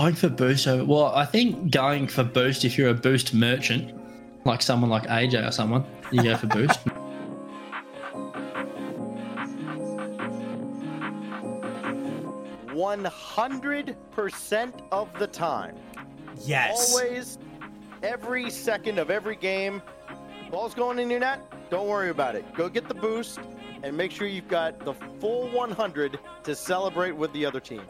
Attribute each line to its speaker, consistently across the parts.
Speaker 1: Going for boost over. Well, I think going for boost if you're a boost merchant, like someone like AJ or someone, you go for boost.
Speaker 2: One hundred percent of the time.
Speaker 3: Yes.
Speaker 2: Always, every second of every game. Ball's going in your net. Don't worry about it. Go get the boost and make sure you've got the full 100 to celebrate with the other team.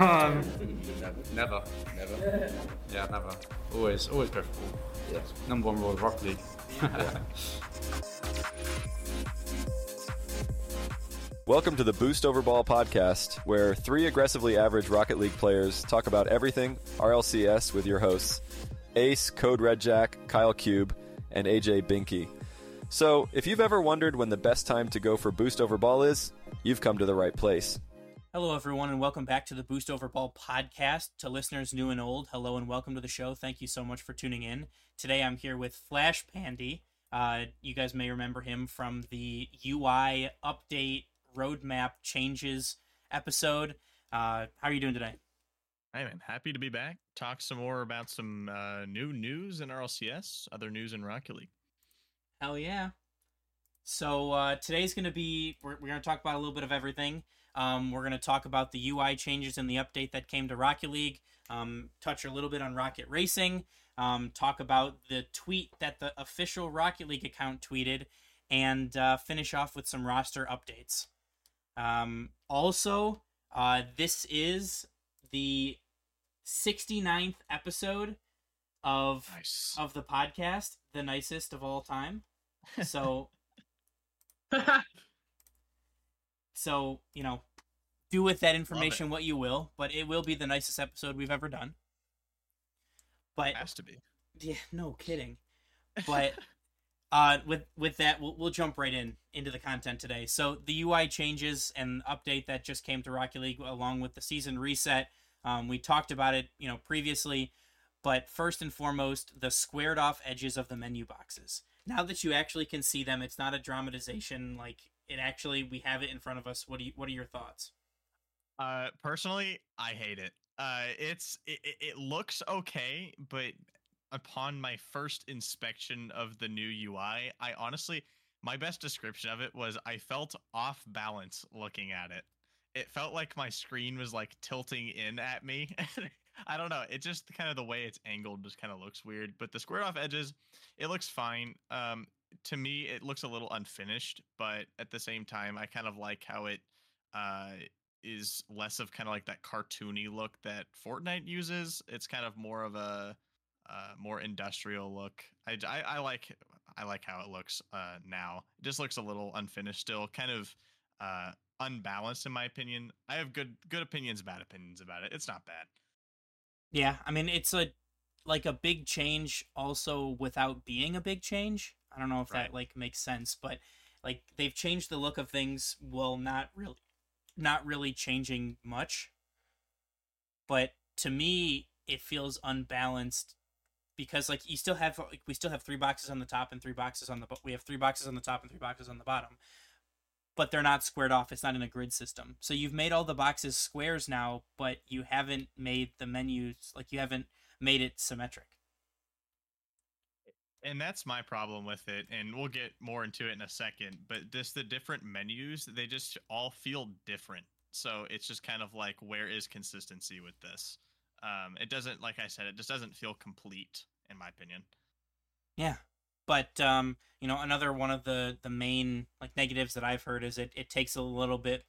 Speaker 4: Um, never, never. Yeah, never. Always, always go for ball.
Speaker 5: Yes.
Speaker 4: Number one rule of Rocket League.
Speaker 5: Welcome to the Boost Over Ball podcast, where three aggressively average Rocket League players talk about everything RLCS with your hosts Ace, Code Red Jack, Kyle Cube, and AJ Binky. So, if you've ever wondered when the best time to go for Boost Over Ball is, you've come to the right place.
Speaker 3: Hello, everyone, and welcome back to the Boost Over Ball podcast. To listeners new and old, hello and welcome to the show. Thank you so much for tuning in. Today I'm here with Flashpandy. Uh, you guys may remember him from the UI update roadmap changes episode. Uh, how are you doing today?
Speaker 6: Hey man, happy to be back. Talk some more about some uh, new news in RLCS, other news in Rocket League.
Speaker 3: Hell yeah. So uh, today's going to be, we're, we're going to talk about a little bit of everything. Um, we're going to talk about the UI changes and the update that came to Rocket League, um, touch a little bit on Rocket Racing, um, talk about the tweet that the official Rocket League account tweeted, and uh, finish off with some roster updates. Um, also, uh, this is the 69th episode of
Speaker 6: Nice.
Speaker 3: of the podcast, the nicest of all time. So, so you know, do with that information what you will, but it will be the nicest episode we've ever done. But it
Speaker 6: Has to be.
Speaker 3: yeah, no kidding. But uh, with with that, we'll we'll jump right in into the content today. So the UI changes and update that just came to Rocket League along with the season reset. Um, we talked about it, you know, previously, but first and foremost, the squared off edges of the menu boxes. Now that you actually can see them, it's not a dramatization. Like it actually, we have it in front of us. What do you What are your thoughts?
Speaker 6: Uh, personally, I hate it. Uh, it's it, it- looks okay, but upon my first inspection of the new UI, I honestly, my best description of it was I felt off balance looking at it. It felt like my screen was like tilting in at me. I don't know. It just kind of the way it's angled just kind of looks weird. But the squared off edges, it looks fine. Um, to me, it looks a little unfinished, but at the same time, I kind of like how it uh, is less of kind of like that cartoony look that Fortnite uses. It's kind of more of a uh, more industrial look. I, I, I like I like how it looks uh, now. It just looks a little unfinished still, kind of uh, unbalanced in my opinion. I have good good opinions, bad opinions about it. It's not bad.
Speaker 3: Yeah, I mean it's a like a big change also without being a big change. I don't know if
Speaker 6: Right.
Speaker 3: that like makes sense, but like they've changed the look of things while not really not really changing much. But to me it feels unbalanced because like you still have like we still have three boxes on the top and three boxes on the we have three boxes on the top and three boxes on the bottom. But they're not squared off. It's not in a grid system. So you've made all the boxes squares now, but you haven't made the menus like you haven't made it symmetric.
Speaker 6: And that's my problem with it, and we'll get more into it in a second. But just the different menus, they just all feel different. So it's just kind of like, where is consistency with this? Um, it doesn't, like I said, it just doesn't feel complete, in my opinion.
Speaker 3: Yeah. But um, you know, another one of the the main like negatives that I've heard is it it takes a little bit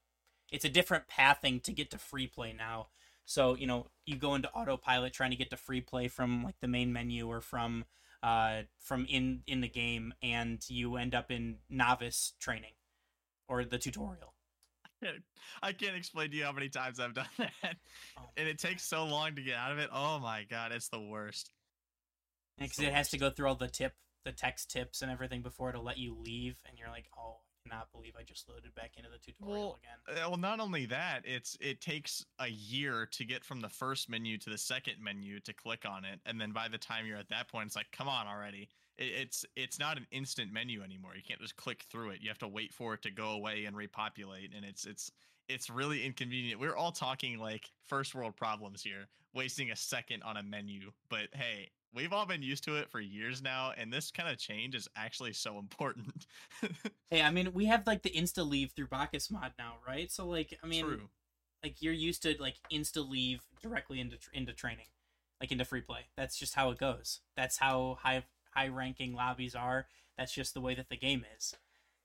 Speaker 3: it's a different pathing to get to free play now. So, you know, you go into autopilot trying to get to free play from like the main menu or from uh from in in the game and you end up in novice training or the tutorial.
Speaker 6: I can't explain to you how many times I've done that,
Speaker 3: Oh.
Speaker 6: and it takes so long to get out of it. Oh my god, it's the worst.
Speaker 3: Because it has to go through all the tip the text tips and everything before it'll let you leave and you're like, "Oh, cannot believe I just loaded back into the tutorial
Speaker 6: Well,
Speaker 3: again.
Speaker 6: Uh, well, not only that, it's it takes a year to get from the first menu to the second menu to click on it, and then by the time you're at that point, it's like, come on already. It, it's it's not an instant menu anymore. You can't just click through it. You have to wait for it to go away and repopulate, and it's it's it's really inconvenient. We're all talking like first world problems here, wasting a second on a menu. But hey, we've all been used to it for years now, and this kind of change is actually so important.
Speaker 3: Hey, I mean, we have like the insta leave through BakkesMod now, right? So like, I mean,
Speaker 6: True.
Speaker 3: like you're used to like insta leave directly into into training, like into free play. That's just how it goes. That's how high high ranking lobbies are. That's just the way that the game is.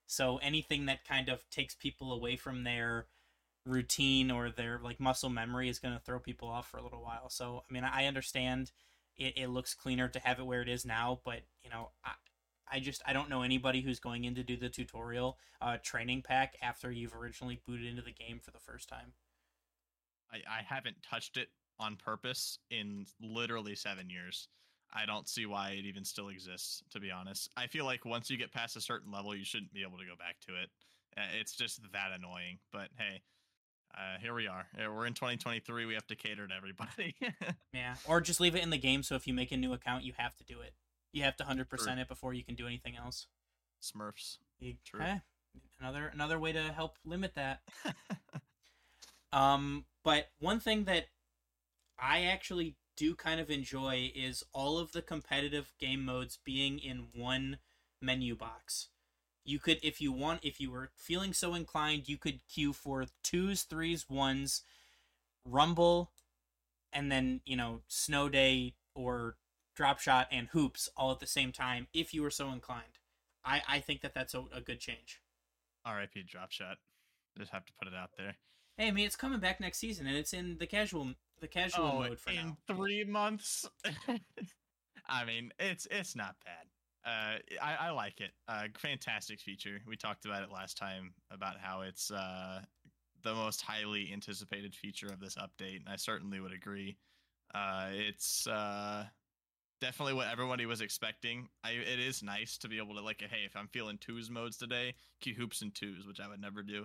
Speaker 3: So anything that kind of takes people away from their routine or their like muscle memory is going to throw people off for a little while. So I mean, I understand it, it looks cleaner to have it where it is now, but you know, I, I just I don't know anybody who's going in to do the tutorial uh, training pack after you've originally booted into the game for the first time.
Speaker 6: I, I haven't touched it on purpose in literally seven years. I don't see why it even still exists, to be honest. I feel like once you get past a certain level, you shouldn't be able to go back to it. Uh, It's just that annoying. But hey, uh, here we are. We're in 2023. We have to cater to everybody.
Speaker 3: Yeah, or just leave it in the game. So if you make a new account, you have to do it. You have to hundred percent it before you can do anything else.
Speaker 6: Smurfs.
Speaker 3: You-
Speaker 6: True.
Speaker 3: eh, another another way to help limit that. Um, but one thing that I actually do kind of enjoy is all of the competitive game modes being in one menu box. You could, if you want, if you were feeling so inclined, you could queue for twos, threes, ones, rumble, and then you know snow day or drop shot and hoops all at the same time if you were so inclined. I I think that that's a, a good change.
Speaker 6: RIP drop shot. Just have to put it out there.
Speaker 3: Hey, I mean, it's coming back next season, and it's in the casual the casual
Speaker 6: oh,
Speaker 3: mode for
Speaker 6: in
Speaker 3: now.
Speaker 6: three months. I mean, it's it's not bad. Uh, I, I like it. Uh, fantastic feature. We talked about it last time about how it's uh, the most highly anticipated feature of this update, and I certainly would agree. Uh, it's uh, definitely what everybody was expecting. I it is nice to be able to like, hey, if I'm feeling twos modes today, queue hoops and twos, which I would never do.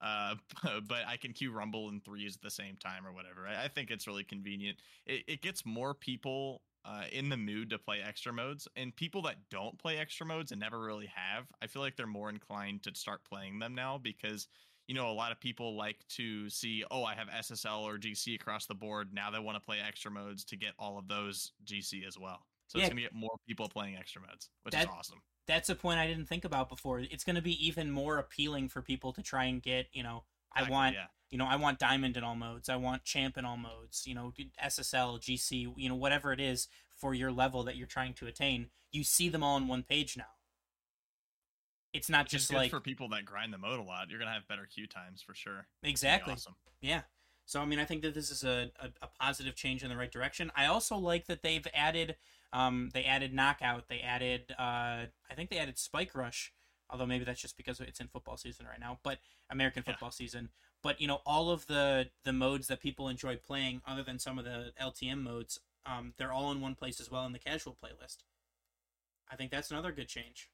Speaker 6: Uh, but I can queue Rumble and threes at the same time or whatever. I, I think it's really convenient. It, it gets more people uh, in the mood to play extra modes, and people that don't play extra modes and never really have, I feel like they're more inclined to start playing them now because you know a lot of people like to see, oh, I have SSL or GC across the board. Now they want to play extra modes to get all of those GC as well. So
Speaker 3: Yeah.
Speaker 6: it's gonna get more people playing extra modes, which is awesome.
Speaker 3: That's a point I didn't think about before. It's going to be even more appealing for people to try and get. You know, I want
Speaker 6: yeah.
Speaker 3: you know I want diamond in all modes. I want champ in all modes. You know, SSL, GC. You know, whatever it is for your level that you're trying to attain. You see them all on one page now. It's not
Speaker 6: Which
Speaker 3: just like
Speaker 6: for people that grind the mode a lot. You're gonna have better queue times for sure.
Speaker 3: Exactly.
Speaker 6: awesome.
Speaker 3: Yeah. So I mean, I think that this is a, a, a positive change in the right direction. I also like that they've added, um, they added knockout. They added, uh, I think they added spike rush. Although maybe that's just because it's in football season right now, but American
Speaker 6: Yeah.
Speaker 3: football season. But you know, all of the the modes that people enjoy playing, other than some of the LTM modes, um, they're all in one place as well in the casual playlist. I think that's another good change.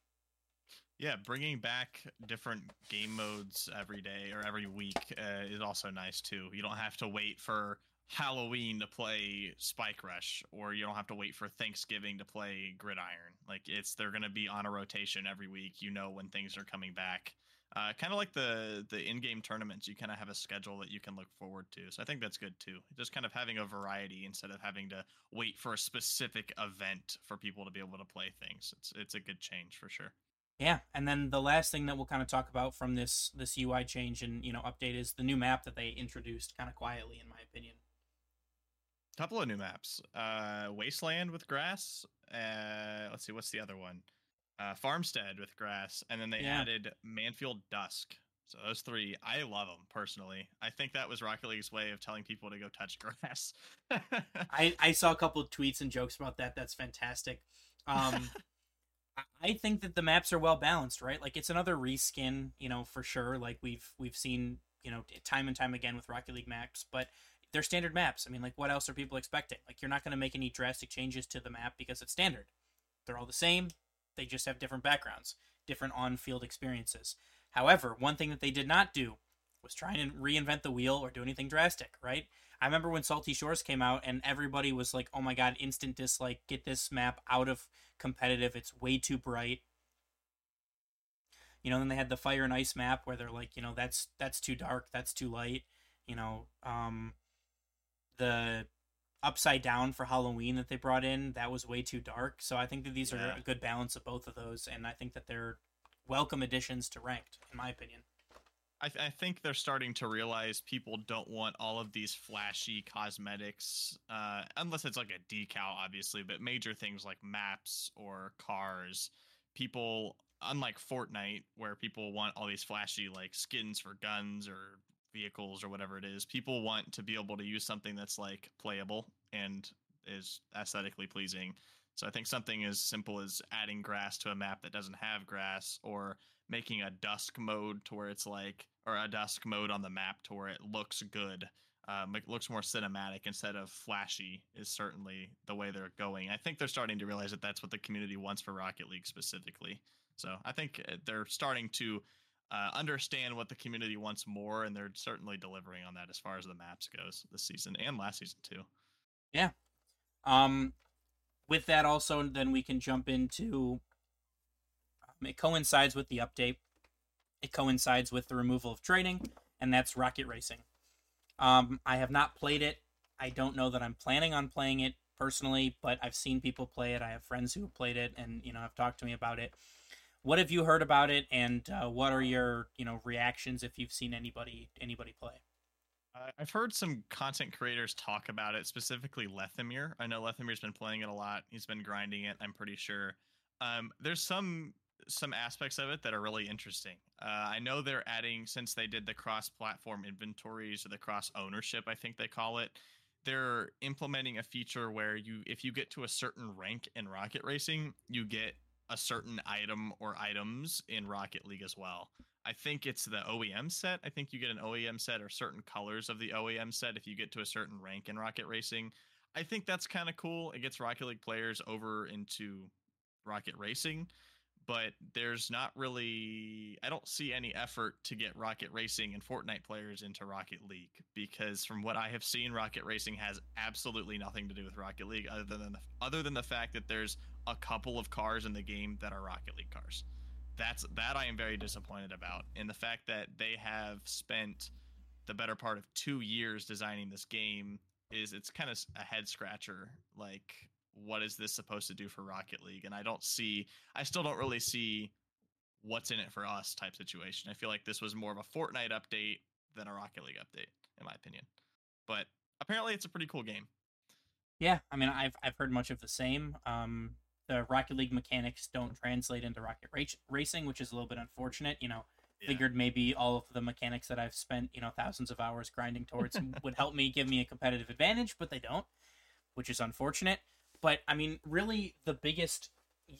Speaker 6: Yeah, bringing back different game modes every day or every week uh, is also nice too. You don't have to wait for Halloween to play Spike Rush, or you don't have to wait for Thanksgiving to play Gridiron. Like it's they're going to be on a rotation every week. You know when things are coming back. Uh, kind of like the the in-game tournaments, you kind of have a schedule that you can look forward to. So I think that's good too. Just kind of having a variety instead of having to wait for a specific event for people to be able to play things. It's it's a good change for sure.
Speaker 3: Yeah, and then the last thing that we'll kind of talk about from this this UI change and you know update is the new map that they introduced kind of quietly, in my opinion.
Speaker 6: Couple of new maps uh wasteland with grass uh let's see what's the other one uh farmstead with grass and then they
Speaker 3: Yeah.
Speaker 6: added Mannfield dusk so those three i love them personally i think that was rocket league's way of telling people to go touch grass
Speaker 3: I I saw a couple of tweets and jokes about that. That's fantastic. Um, I- I think that the maps are well balanced, right? Like it's another reskin, you know, for sure. Like we've we've seen, you know, time and time again with Rocket League maps, but they're standard maps. I mean, like what else are people expecting? Like you're not going to make any drastic changes to the map because it's standard. They're all the same. They just have different backgrounds, different on-field experiences. However, one thing that they did not do was try and reinvent the wheel or do anything drastic, right? I remember when Salty Shores came out and everybody was like, "Oh my god, instant dislike, get this map out of competitive. It's way too bright." You know, then they had the Fire and Ice map where they're like, you know, that's that's too dark, that's too light. You know, um the upside down for Halloween that they brought in, that was way too dark. So I think that these
Speaker 6: Yeah.
Speaker 3: are a good balance of both of those and I think that they're welcome additions to ranked in my opinion.
Speaker 6: I, th- I think they're starting to realize people don't want all of these flashy cosmetics, uh, unless it's like a decal, obviously. But major things like maps or cars, people, unlike Fortnite, where people want all these flashy like skins for guns or vehicles or whatever it is, people want to be able to use something that's like playable and is aesthetically pleasing. So I think something as simple as adding grass to a map that doesn't have grass, or making a dusk mode to where it's like, or a dusk mode on the map to where it looks good, um, it looks more cinematic instead of flashy, is certainly the way they're going. I think they're starting to realize that that's what the community wants for Rocket League specifically. So I think uh, they're starting to uh, understand what the community wants more, and they're certainly delivering on that as far as the maps goes this season and last season too. Yeah.
Speaker 3: Um, with that, also, then we can jump into. Um, it coincides with the update. It coincides with the removal of training, and that's Rocket Racing. Um, I have not played it. I don't know that I'm planning on playing it personally, but I've seen people play it. I have friends who have played it, and you know have talked to me about it. What have you heard about it, and uh, what are your you know reactions if you've seen anybody anybody play?
Speaker 6: I've heard some content creators talk about it, specifically Lethamyr. I know Lethamyr's been playing it a lot. He's been grinding it. I'm pretty sure. Um, there's some some aspects of it that are really interesting. Uh, I know they're adding since they did the cross-platform inventories or the cross ownership, I think they call it. They're implementing a feature where you, if you get to a certain rank in Rocket Racing, you get a certain item or items in Rocket League as well. I think it's the OEM set. I think you get an OEM set or certain colors of the OEM set if you get to a certain rank in Rocket Racing. I think that's kind of cool. It gets Rocket League players over into Rocket Racing, but there's not really I don't see any effort to get Rocket Racing and Fortnite players into Rocket League because from what I have seen Rocket Racing has absolutely nothing to do with Rocket League other than the, other than the fact that there's a couple of cars in the game that are Rocket League cars that's that I am very disappointed about, and the fact that they have spent the better part of two years designing this game is it's kind of a head scratcher. Like, what is this supposed to do for Rocket League? And I don't see, I still don't really see what's in it for us type situation. I feel like this was more of a Fortnite update than a Rocket League update, in my opinion. But apparently, it's a pretty cool game.
Speaker 3: Yeah, I mean, I've I've heard much of the same. Um, the Rocket League mechanics don't translate into Rocket Rac- Racing, which is a little bit unfortunate. You know,
Speaker 6: Yeah.
Speaker 3: figured maybe all of the mechanics that I've spent you know thousands of hours grinding towards would help me give me a competitive advantage, but they don't, which is unfortunate. But I mean, really, the biggest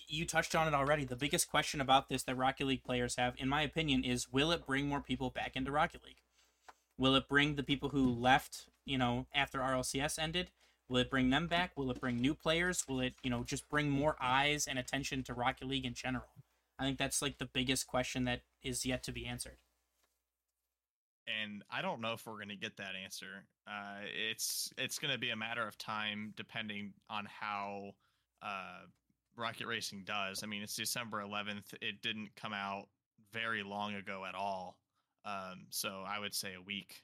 Speaker 3: you touched on it already. The biggest question about this that Rocket League players have, in my opinion, is will it bring more people back into Rocket League? Will it bring the people who left, you know, after RLCS ended? Will it bring them back? Will it bring new players? Will it, you know, just bring more eyes and attention to Rocket League in general? I think that's like the biggest question that is yet to be answered.
Speaker 6: And I don't know if we're going to get that answer. Uh, it's it's going to be a matter of time, depending on how uh, Rocket Racing does. I mean, it's December 11th. It didn't come out very long ago at all, um, so I would say a week.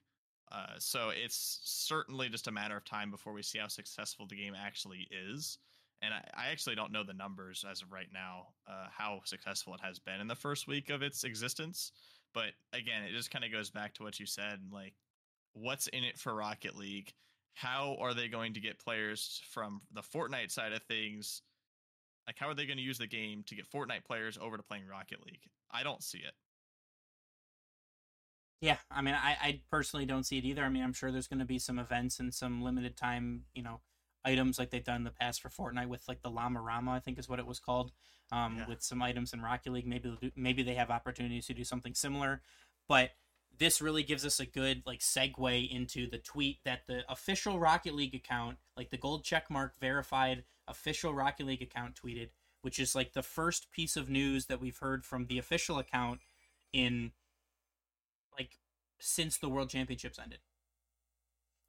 Speaker 6: Uh, so it's certainly just a matter of time before we see how successful the game actually is. And I, I actually don't know the numbers as of right now, uh, how successful it has been in the first week of its existence. But again, it just kind of goes back to what you said like, what's in it for Rocket League? How are they going to get players from the Fortnite side of things? Like, how are they going to use the game to get Fortnite players over to playing Rocket League? I don't see it.
Speaker 3: Yeah, I mean, I, I personally don't see it either. I mean, I'm sure there's going to be some events and some limited time, you know, items like they've done in the past for Fortnite with like the Llama Rama, I think is what it was called, um,
Speaker 6: Yeah.
Speaker 3: with some items in Rocket League. Maybe they'll do, maybe they have opportunities to do something similar, but this really gives us a good like segue into the tweet that the official Rocket League account, like the gold checkmark verified official Rocket League account tweeted, which is like the first piece of news that we've heard from the official account in like since the World Championships ended.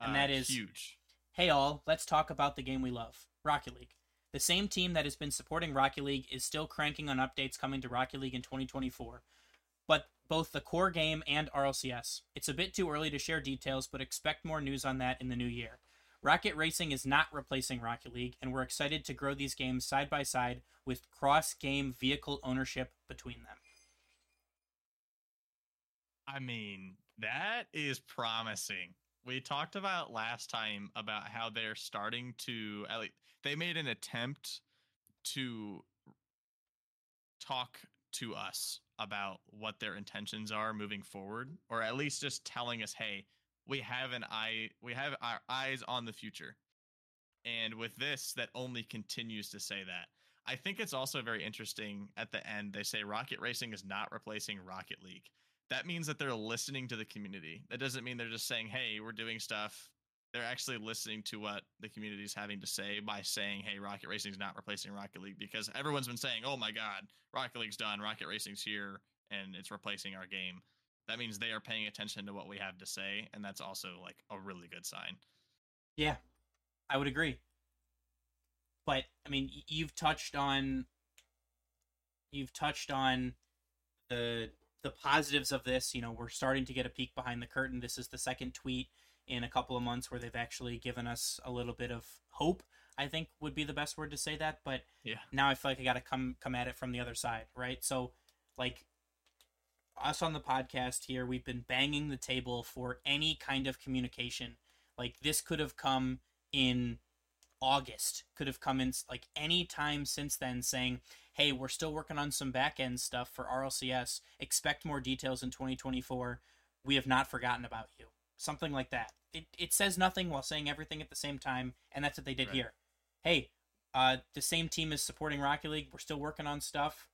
Speaker 3: And
Speaker 6: Uh,
Speaker 3: that is-
Speaker 6: huge.
Speaker 3: Hey all, let's talk about the game we love, Rocket League. The same team that has been supporting Rocket League is still cranking on updates coming to Rocket League in 2024. But both the core game and RLCS. It's a bit too early to share details, but expect more news on that in the new year. Rocket Racing is not replacing Rocket League, and we're excited to grow these games side by side with cross game vehicle ownership between them.
Speaker 6: I mean, that is promising. We talked about last time about how they're starting to at least they made an attempt to talk to us about what their intentions are moving forward or at least just telling us, "Hey, we have an eye we have our eyes on the future." And with this that only continues to say that. I think it's also very interesting at the end they say Rocket Racing is not replacing Rocket League that means that they're listening to the community. That doesn't mean they're just saying, "Hey, we're doing stuff." They're actually listening to what the community is having to say by saying, "Hey, Rocket Racing's not replacing Rocket League," because everyone's been saying, "Oh my God, Rocket League's done. Rocket Racing's here, and it's replacing our game." That means they are paying attention to what we have to say, and that's also like a really good sign.
Speaker 3: Yeah, I would agree. But I mean, you've touched on you've touched on the the positives of this. You know, we're starting to get a peek behind the curtain. This is the second tweet in a couple of months where they've actually given us a little bit of hope. I think would be the best word to say that. But
Speaker 6: Yeah.
Speaker 3: now I feel like I got to come come at it from the other side, right? So, like us on the podcast here, we've been banging the table for any kind of communication. Like this could have come in August, could have come in like any time since then saying, "Hey, we're still working on some back end stuff for RLCS. Expect more details in 2024. We have not forgotten about you." Something like that. It it says nothing while saying everything at the same time, and that's what they did
Speaker 6: Right.
Speaker 3: here. Hey, uh, the same team is supporting Rocket League. We're still working on stuff.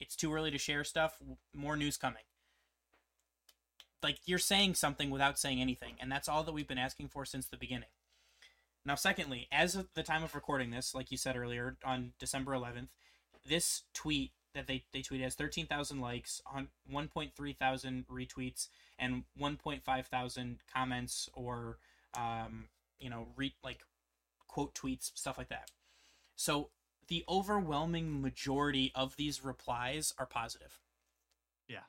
Speaker 3: It's too early to share stuff. More news coming. Like you're saying something without saying anything, and that's all that we've been asking for since the beginning. Now, secondly, as of the time of recording this, like you said earlier, on December 11th, this tweet that they, they tweeted has 13,000 likes, on 1.3 thousand retweets, and 1.5 thousand comments or, um, you know, re- like quote tweets, stuff like that. So the overwhelming majority of these replies are positive.
Speaker 6: Yeah.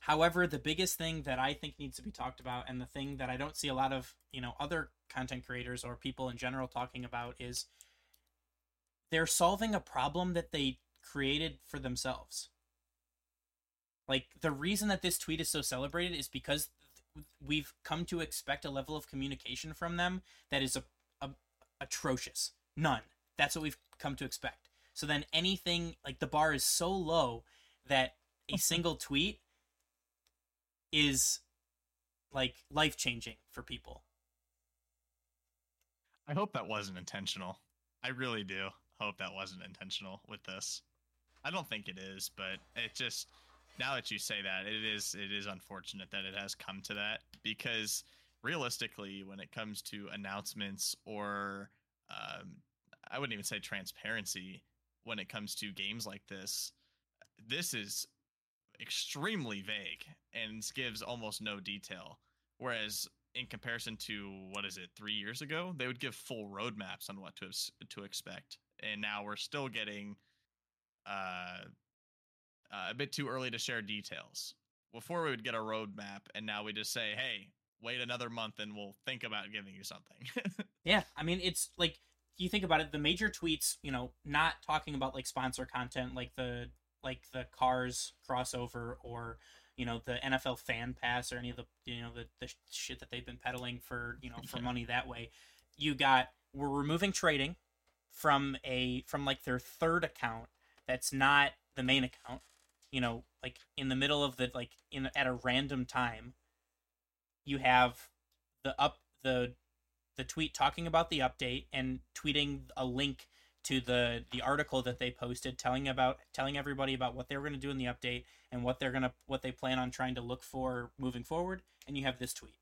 Speaker 3: However, the biggest thing that I think needs to be talked about, and the thing that I don't see a lot of, you know, other content creators or people in general talking about is they're solving a problem that they created for themselves. Like the reason that this tweet is so celebrated is because we've come to expect a level of communication from them that is a, a atrocious. None. That's what we've come to expect. So then anything like the bar is so low that a single tweet is like life changing for people.
Speaker 6: I hope that wasn't intentional. I really do hope that wasn't intentional with this. I don't think it is, but it just now that you say that, it is it is unfortunate that it has come to that because realistically, when it comes to announcements or um, I wouldn't even say transparency when it comes to games like this, this is extremely vague and gives almost no detail. Whereas in comparison to what is it three years ago they would give full roadmaps on what to to expect. And now we're still getting uh, uh, a bit too early to share details. Before we would get a roadmap and now we just say hey wait another month and we'll think about giving you something.
Speaker 3: Yeah, I mean it's like you think about it, the major tweets, you know, not talking about like sponsor content like the like the cars crossover or you know the NFL fan pass or any of the you know the, the shit that they've been peddling for you know for
Speaker 6: Yeah.
Speaker 3: money that way. You got we're removing trading from a from like their third account that's not the main account. You know, like in the middle of the like in at a random time, you have the up the the tweet talking about the update and tweeting a link to the the article that they posted telling about telling everybody about what they were going to do in the update and what they're to what they plan on trying to look for moving forward and you have this tweet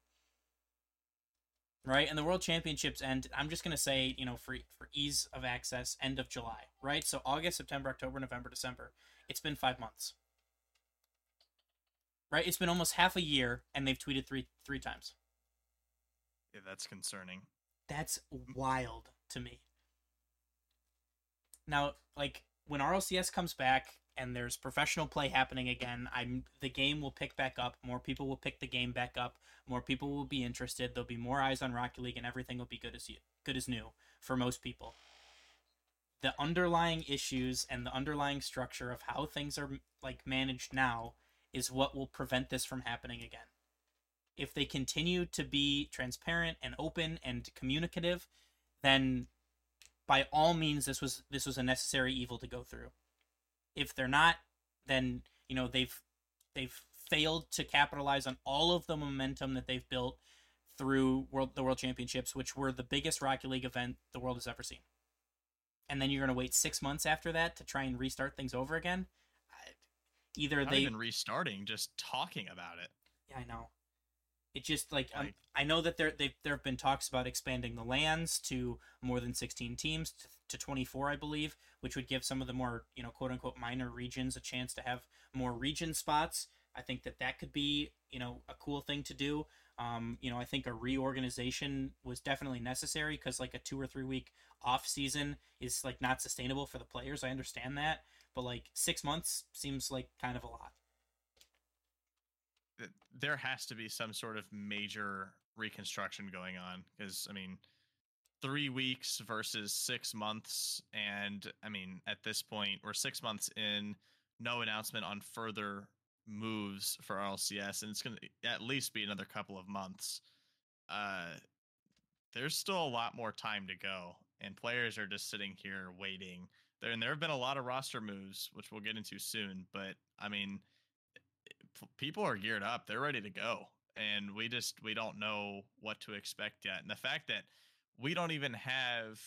Speaker 3: right and the world championships end i'm just going to say you know for for ease of access end of july right so august september october november december it's been 5 months right? It's been almost half a year, and they've tweeted three three times.
Speaker 6: Yeah, that's concerning.
Speaker 3: That's wild to me. Now, like when RLCS comes back and there's professional play happening again, I'm the game will pick back up. More people will pick the game back up. More people will be interested. There'll be more eyes on Rocket League, and everything will be good as good as new for most people. The underlying issues and the underlying structure of how things are like managed now is what will prevent this from happening again. If they continue to be transparent and open and communicative, then by all means this was this was a necessary evil to go through. If they're not, then you know they've they've failed to capitalize on all of the momentum that they've built through world the World Championships, which were the biggest Rocket League event the world has ever seen. And then you're going to wait six months after that to try and restart things over again. Either
Speaker 6: Not
Speaker 3: they
Speaker 6: even restarting, just talking about it.
Speaker 3: yeah, I know. It just like um, I know that there they there have been talks about expanding the lands to more than 16 teams to, to 24, I believe, which would give some of the more you know quote unquote minor regions a chance to have more region spots. I think that that could be you know a cool thing to do. Um, you know, I think a reorganization was definitely necessary because like a two or three week off season is like not sustainable for the players. I understand that, but like six months seems like kind of a lot.
Speaker 6: Th- there has to be some sort of major reconstruction going on because i mean three weeks versus six months and i mean at this point we're six months in no announcement on further moves for rlcs and it's going to at least be another couple of months. Uh there's still a lot more time to go and players are just sitting here waiting. There and there have been a lot of roster moves which we'll get into soon but i mean people are geared up they're ready to go and we just we don't know what to expect yet and the fact that we don't even have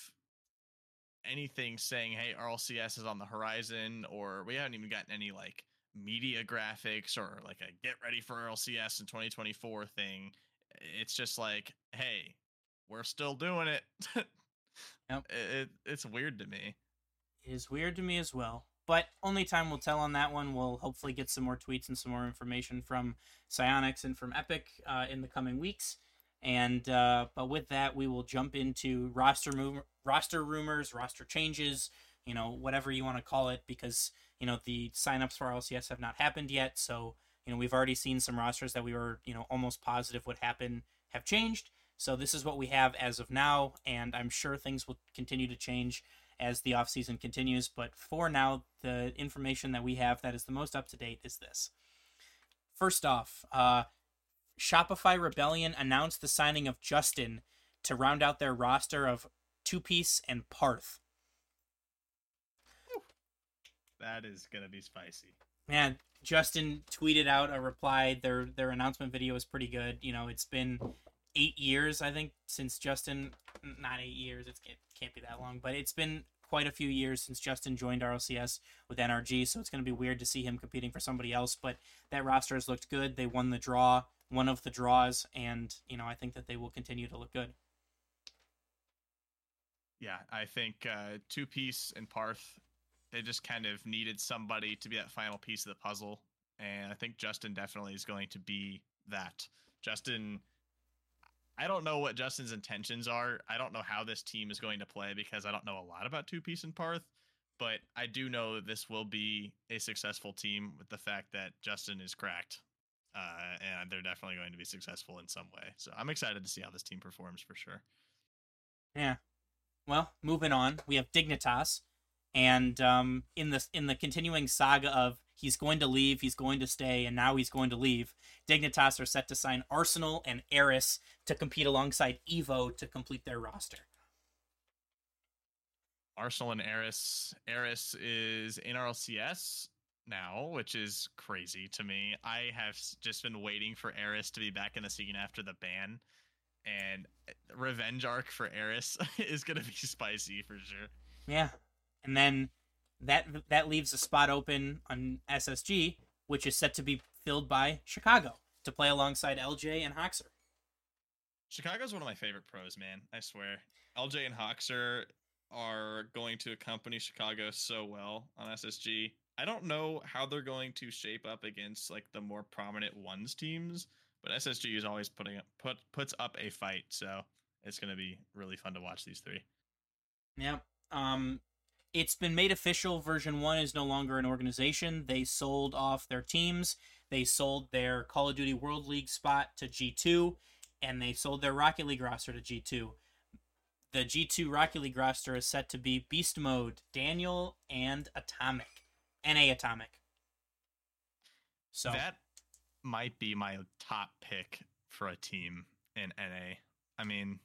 Speaker 6: anything saying hey rlcs is on the horizon or we haven't even gotten any like media graphics or like a get ready for rlcs in 2024 thing it's just like hey we're still doing it
Speaker 3: Yep.
Speaker 6: it, it's weird to me
Speaker 3: It is weird to me as well. But only time will tell on that one. We'll hopefully get some more tweets and some more information from Psyonix and from Epic uh, in the coming weeks. And uh, but with that, we will jump into roster move, roster rumors, roster changes, you know, whatever you want to call it, because you know the signups for LCS have not happened yet. So you know we've already seen some rosters that we were you know almost positive would happen have changed. So this is what we have as of now, and I'm sure things will continue to change as the offseason continues. But for now, the information that we have that is the most up to date is this. First off, uh, Shopify Rebellion announced the signing of Justin to round out their roster of Two Piece and Parth.
Speaker 6: that is gonna be spicy
Speaker 3: Man, Justin tweeted out a reply. Their their announcement video is pretty good. You know, it's been eight years, I think, since Justin. Not eight years. It can't be that long, but it's been quite a few years since Justin joined RLCS with NRG. So it's going to be weird to see him competing for somebody else. But that roster has looked good. They won the draw, one of the draws, and you know I think that they will continue to look good.
Speaker 6: Yeah, I think uh, two piece and Parth, they just kind of needed somebody to be that final piece of the puzzle, and I think Justin definitely is going to be that. Justin, I don't know what Justin's intentions are. I don't know how this team is going to play because I don't know a lot about two piece and Parth, but I do know that this will be a successful team with the fact that Justin is cracked. Uh, and they're definitely going to be successful in some way. So I'm excited to see how this team performs for sure.
Speaker 3: Yeah. Well, moving on, we have Dignitas, and um, in the in the continuing saga of he's going to leave, he's going to stay, and now he's going to leave. Dignitas are set to sign Arsenal and Eris to compete alongside Evo to complete their roster.
Speaker 6: Arsenal and Eris. Eris is in RLCS now, which is crazy to me. I have just been waiting for Eris to be back in the scene after the ban, and uh, revenge arc for Eris is gonna be spicy for sure.
Speaker 3: Yeah, and then that that leaves a spot open on SSG, which is set to be filled by Chicago to play alongside LJ and Hoxer.
Speaker 6: Chicago's one of my favorite pros, man. I swear. LJ and Hoxer are going to accompany Chicago so well on SSG. I don't know how they're going to shape up against like the more prominent ones teams, but SSG is always putting up put puts up a fight, so it's going to be really fun to watch these three.
Speaker 3: Yep. Um, it's been made official. Version one is no longer an organization. They sold off their teams. They sold their Call of Duty World League spot to G2, and they sold their Rocket League roster to G2. The G2 Rocket League roster is set to be Beast Mode, Daniel, and Atomic. NA Atomic. So
Speaker 6: that might be my top pick for a team in NA. I mean,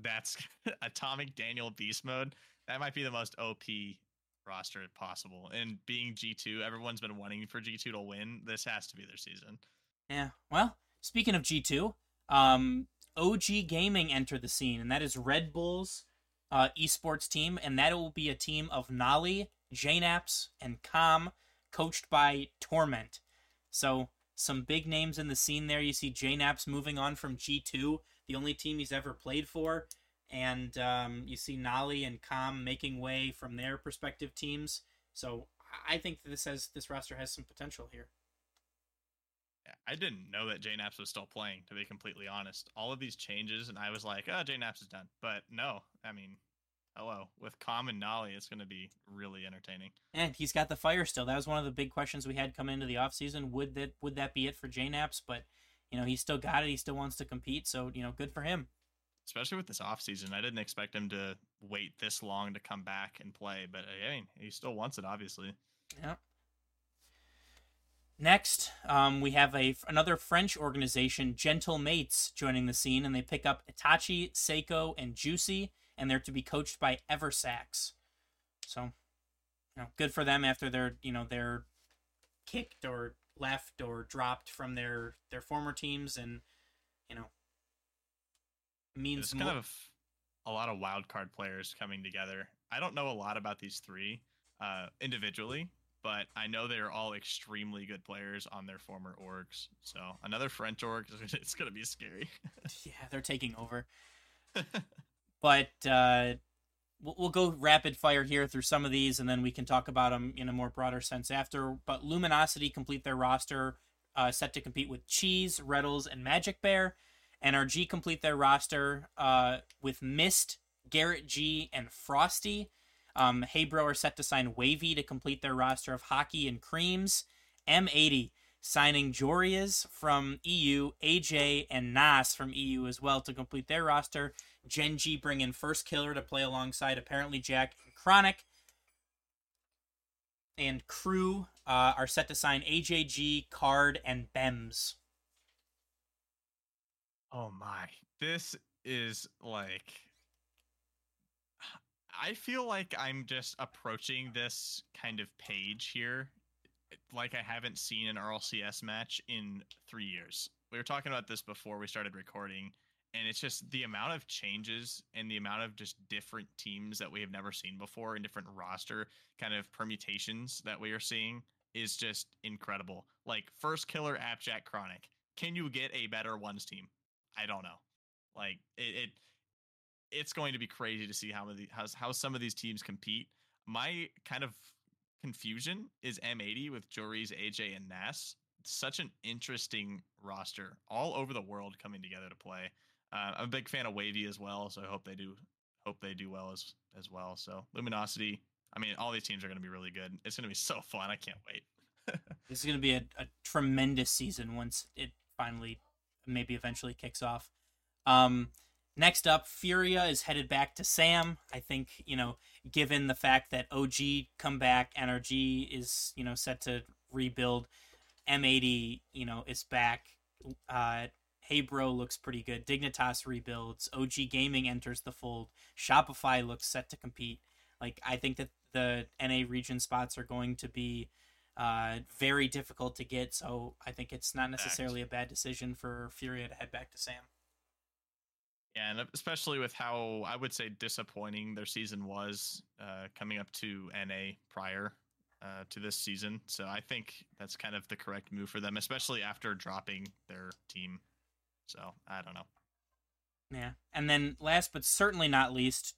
Speaker 6: that's Atomic Daniel Beast Mode. That might be the most OP roster possible. And being G2, everyone's been wanting for G2 to win. This has to be their season.
Speaker 3: Yeah. Well, speaking of G2, um, OG Gaming entered the scene, and that is Red Bull's uh, esports team, and that will be a team of Nolly, JKnaps, and Comm, coached by Torment. So some big names in the scene there. You see JKnaps moving on from G2, the only team he's ever played for, and um, you see Nolly and Comm making way from their respective teams. So I think this has this roster has some potential here.
Speaker 6: I didn't know that JKnaps was still playing, to be completely honest. All of these changes, and I was like, oh, JKnaps is done. But no, I mean, hello. With Com and Nolly, it's going to be really entertaining.
Speaker 3: And he's got the fire still. That was one of the big questions we had coming into the offseason. Would that would that be it for JKnaps? But, you know, he still got it. He still wants to compete. So, you know, good for him.
Speaker 6: Especially with this offseason. I didn't expect him to wait this long to come back and play. But, I mean, he still wants it, obviously.
Speaker 3: Yeah. Next, um, we have a another French organization, Gentle Mates, joining the scene, and they pick up Itachi, Seikoo, and Juicy, and they're to be coached by Eversax. So, you know, good for them after they're you know they're kicked or left or dropped from their their former teams, and you know means
Speaker 6: it's kind of a lot of wild card players coming together. I don't know a lot about these three uh, individually, but I know they're all extremely good players on their former orgs. So another French org, it's gonna be scary.
Speaker 3: yeah, they're taking over. but uh, we'll, we'll go rapid fire here through some of these, and then we can talk about them in a more broader sense after. But Luminosity complete their roster, uh, set to compete with Cheese, Retals, and Magic Bear. NRG complete their roster uh, with Mist, Garrett G, and Frosty. Um, Heybro are set to sign Wavy to complete their roster of Hockey and Creams. M80 signing Joreuz from EU, AJ and Nas from EU as well to complete their roster. Gen.G bring in First Killer to play alongside ApparentlyJack and Chronic. And Crew uh, are set to sign AJG, Card, and Bemmz.
Speaker 6: Oh my. This is like I feel like I'm just approaching this kind of page here like I haven't seen an RLCS match in three years. We were talking about this before we started recording, and it's just the amount of changes and the amount of just different teams that we have never seen before and different roster kind of permutations that we are seeing is just incredible. Like first killer Appjack Chronic. Can you get a better ones team? I don't know. Like it, it it's going to be crazy to see how how, how some of these teams compete. My kind of confusion is M80 with Joreuz, AJ, and Nas. such an interesting roster all over the world coming together to play. Uh, I'm a big fan of Wavy as well, so I hope they do hope they do well as as well. So Luminosity, I mean, all these teams are going to be really good. It's going to be so fun. I can't wait.
Speaker 3: this is going to be a, a tremendous season once it finally, maybe eventually kicks off. Um, Next up, Furia is headed back to SAM. I think, you know, given the fact that OG come back, NRG is, you know, set to rebuild, M80, you know, is back. Uh, hey Bro looks pretty good. Dignitas rebuilds. OG Gaming enters the fold. Shopify looks set to compete. Like, I think that the NA region spots are going to be uh, very difficult to get. So I think it's not necessarily a bad decision for Furia to head back to SAM.
Speaker 6: Yeah, and especially with how I would say disappointing their season was uh, coming up to NA prior uh, to this season. So I think that's kind of the correct move for them, especially after dropping their team. So I don't know.
Speaker 3: Yeah. And then last but certainly not least,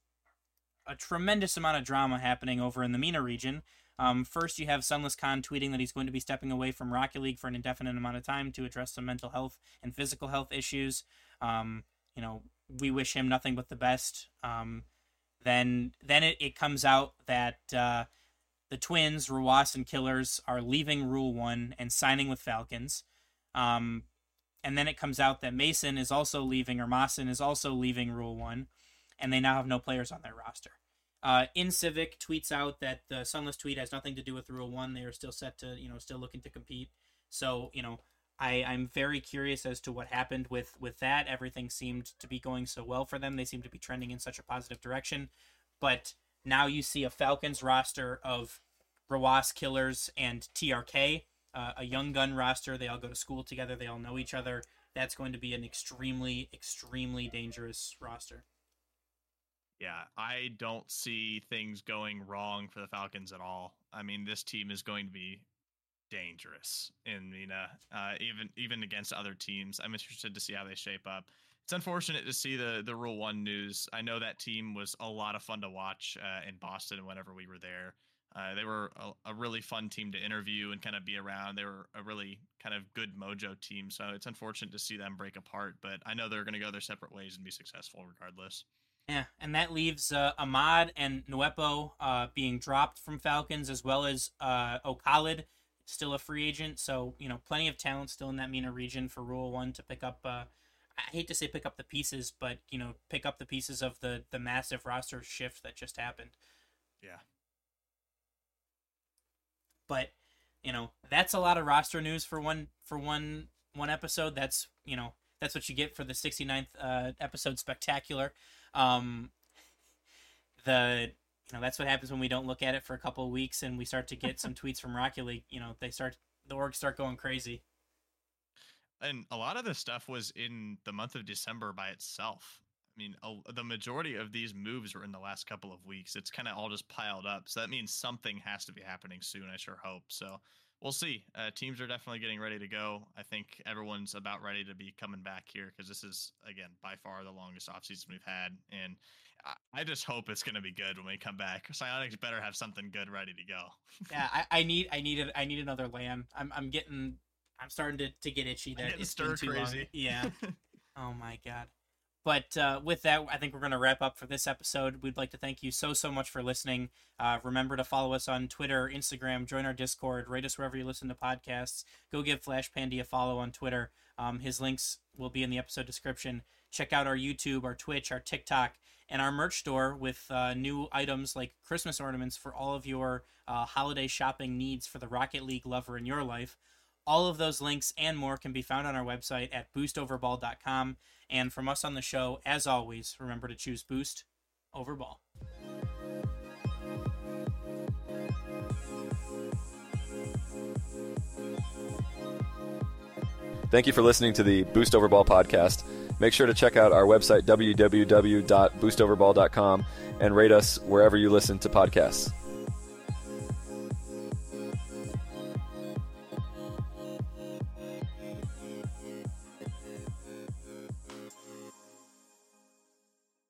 Speaker 3: a tremendous amount of drama happening over in the MENA region. Um, first, you have Sunless Khan tweeting that he's going to be stepping away from Rocket League for an indefinite amount of time to address some mental health and physical health issues. Um, you know, we wish him nothing but the best. Um, then, then it, it comes out that uh, the twins, Ruas and Killers, are leaving Rule One and signing with Falcons. Um, and then it comes out that Mason is also leaving, or Mason is also leaving Rule One, and they now have no players on their roster. Uh, in Civic tweets out that the Sunless tweet has nothing to do with Rule One. They are still set to, you know, still looking to compete. So, you know, I, I'm very curious as to what happened with with that. Everything seemed to be going so well for them. They seem to be trending in such a positive direction. But now you see a Falcons roster of Rawas Kiileerrz and TRK, uh, a young gun roster. They all go to school together. They all know each other. That's going to be an extremely, extremely dangerous roster.
Speaker 6: Yeah, I don't see things going wrong for the Falcons at all. I mean, this team is going to be dangerous in MENA, uh, even even against other teams. I'm interested to see how they shape up. It's unfortunate to see the the Rule One news. I know that team was a lot of fun to watch uh, in Boston whenever we were there. Uh, they were a, a, really fun team to interview and kind of be around. They were a really kind of good mojo team. So it's unfortunate to see them break apart, but I know they're going to go their separate ways and be successful regardless.
Speaker 3: Yeah, and that leaves uh, Ahmad and Nwpo uh, being dropped from Falcons, as well as uh, Okhalid, still a free agent. So you know, plenty of talent still in that MENA region for Rule One to pick up. Uh, I hate to say pick up the pieces, but you know, pick up the pieces of the the massive roster shift that just happened.
Speaker 6: Yeah.
Speaker 3: But you know, that's a lot of roster news for one for one one episode. That's you know that's what you get for the 69th uh, episode spectacular. Um, the you know that's what happens when we don't look at it for a couple of weeks and we start to get some tweets from Rocket League. You know they start the orgs start going crazy.
Speaker 6: And a lot of this stuff was in the month of December by itself. I mean, a, the majority of these moves were in the last couple of weeks. It's kind of all just piled up. So that means something has to be happening soon. I sure hope. So we'll see. Uh, teams are definitely getting ready to go. I think everyone's about ready to be coming back here because this is, again, by far the longest offseason we've had. And I, I just hope it's going to be good when we come back. Psyonix better have something good ready to go.
Speaker 3: yeah, I, I need, I need, a, I need another LAN. I'm, I'm getting, I'm starting to, to get itchy that it's too crazy. long. Yeah. oh my god. But uh, with that, I think we're going to wrap up for this episode. We'd like to thank you so, so much for listening. Uh, remember to follow us on Twitter, Instagram, join our Discord, rate us wherever you listen to podcasts. Go give Flashpandy a follow on Twitter. Um, his links will be in the episode description. Check out our YouTube, our Twitch, our TikTok, and our merch store with uh, new items like Christmas ornaments for all of your uh, holiday shopping needs for the Rocket League lover in your life. All of those links and more can be found on our website at boostoverball.com. And from us on the show, as always, remember to choose Boost over Ball.
Speaker 5: Thank you for listening to the Boost Over Ball podcast. Make sure to check out our website, www.boostoverball.com, and rate us wherever you listen to podcasts.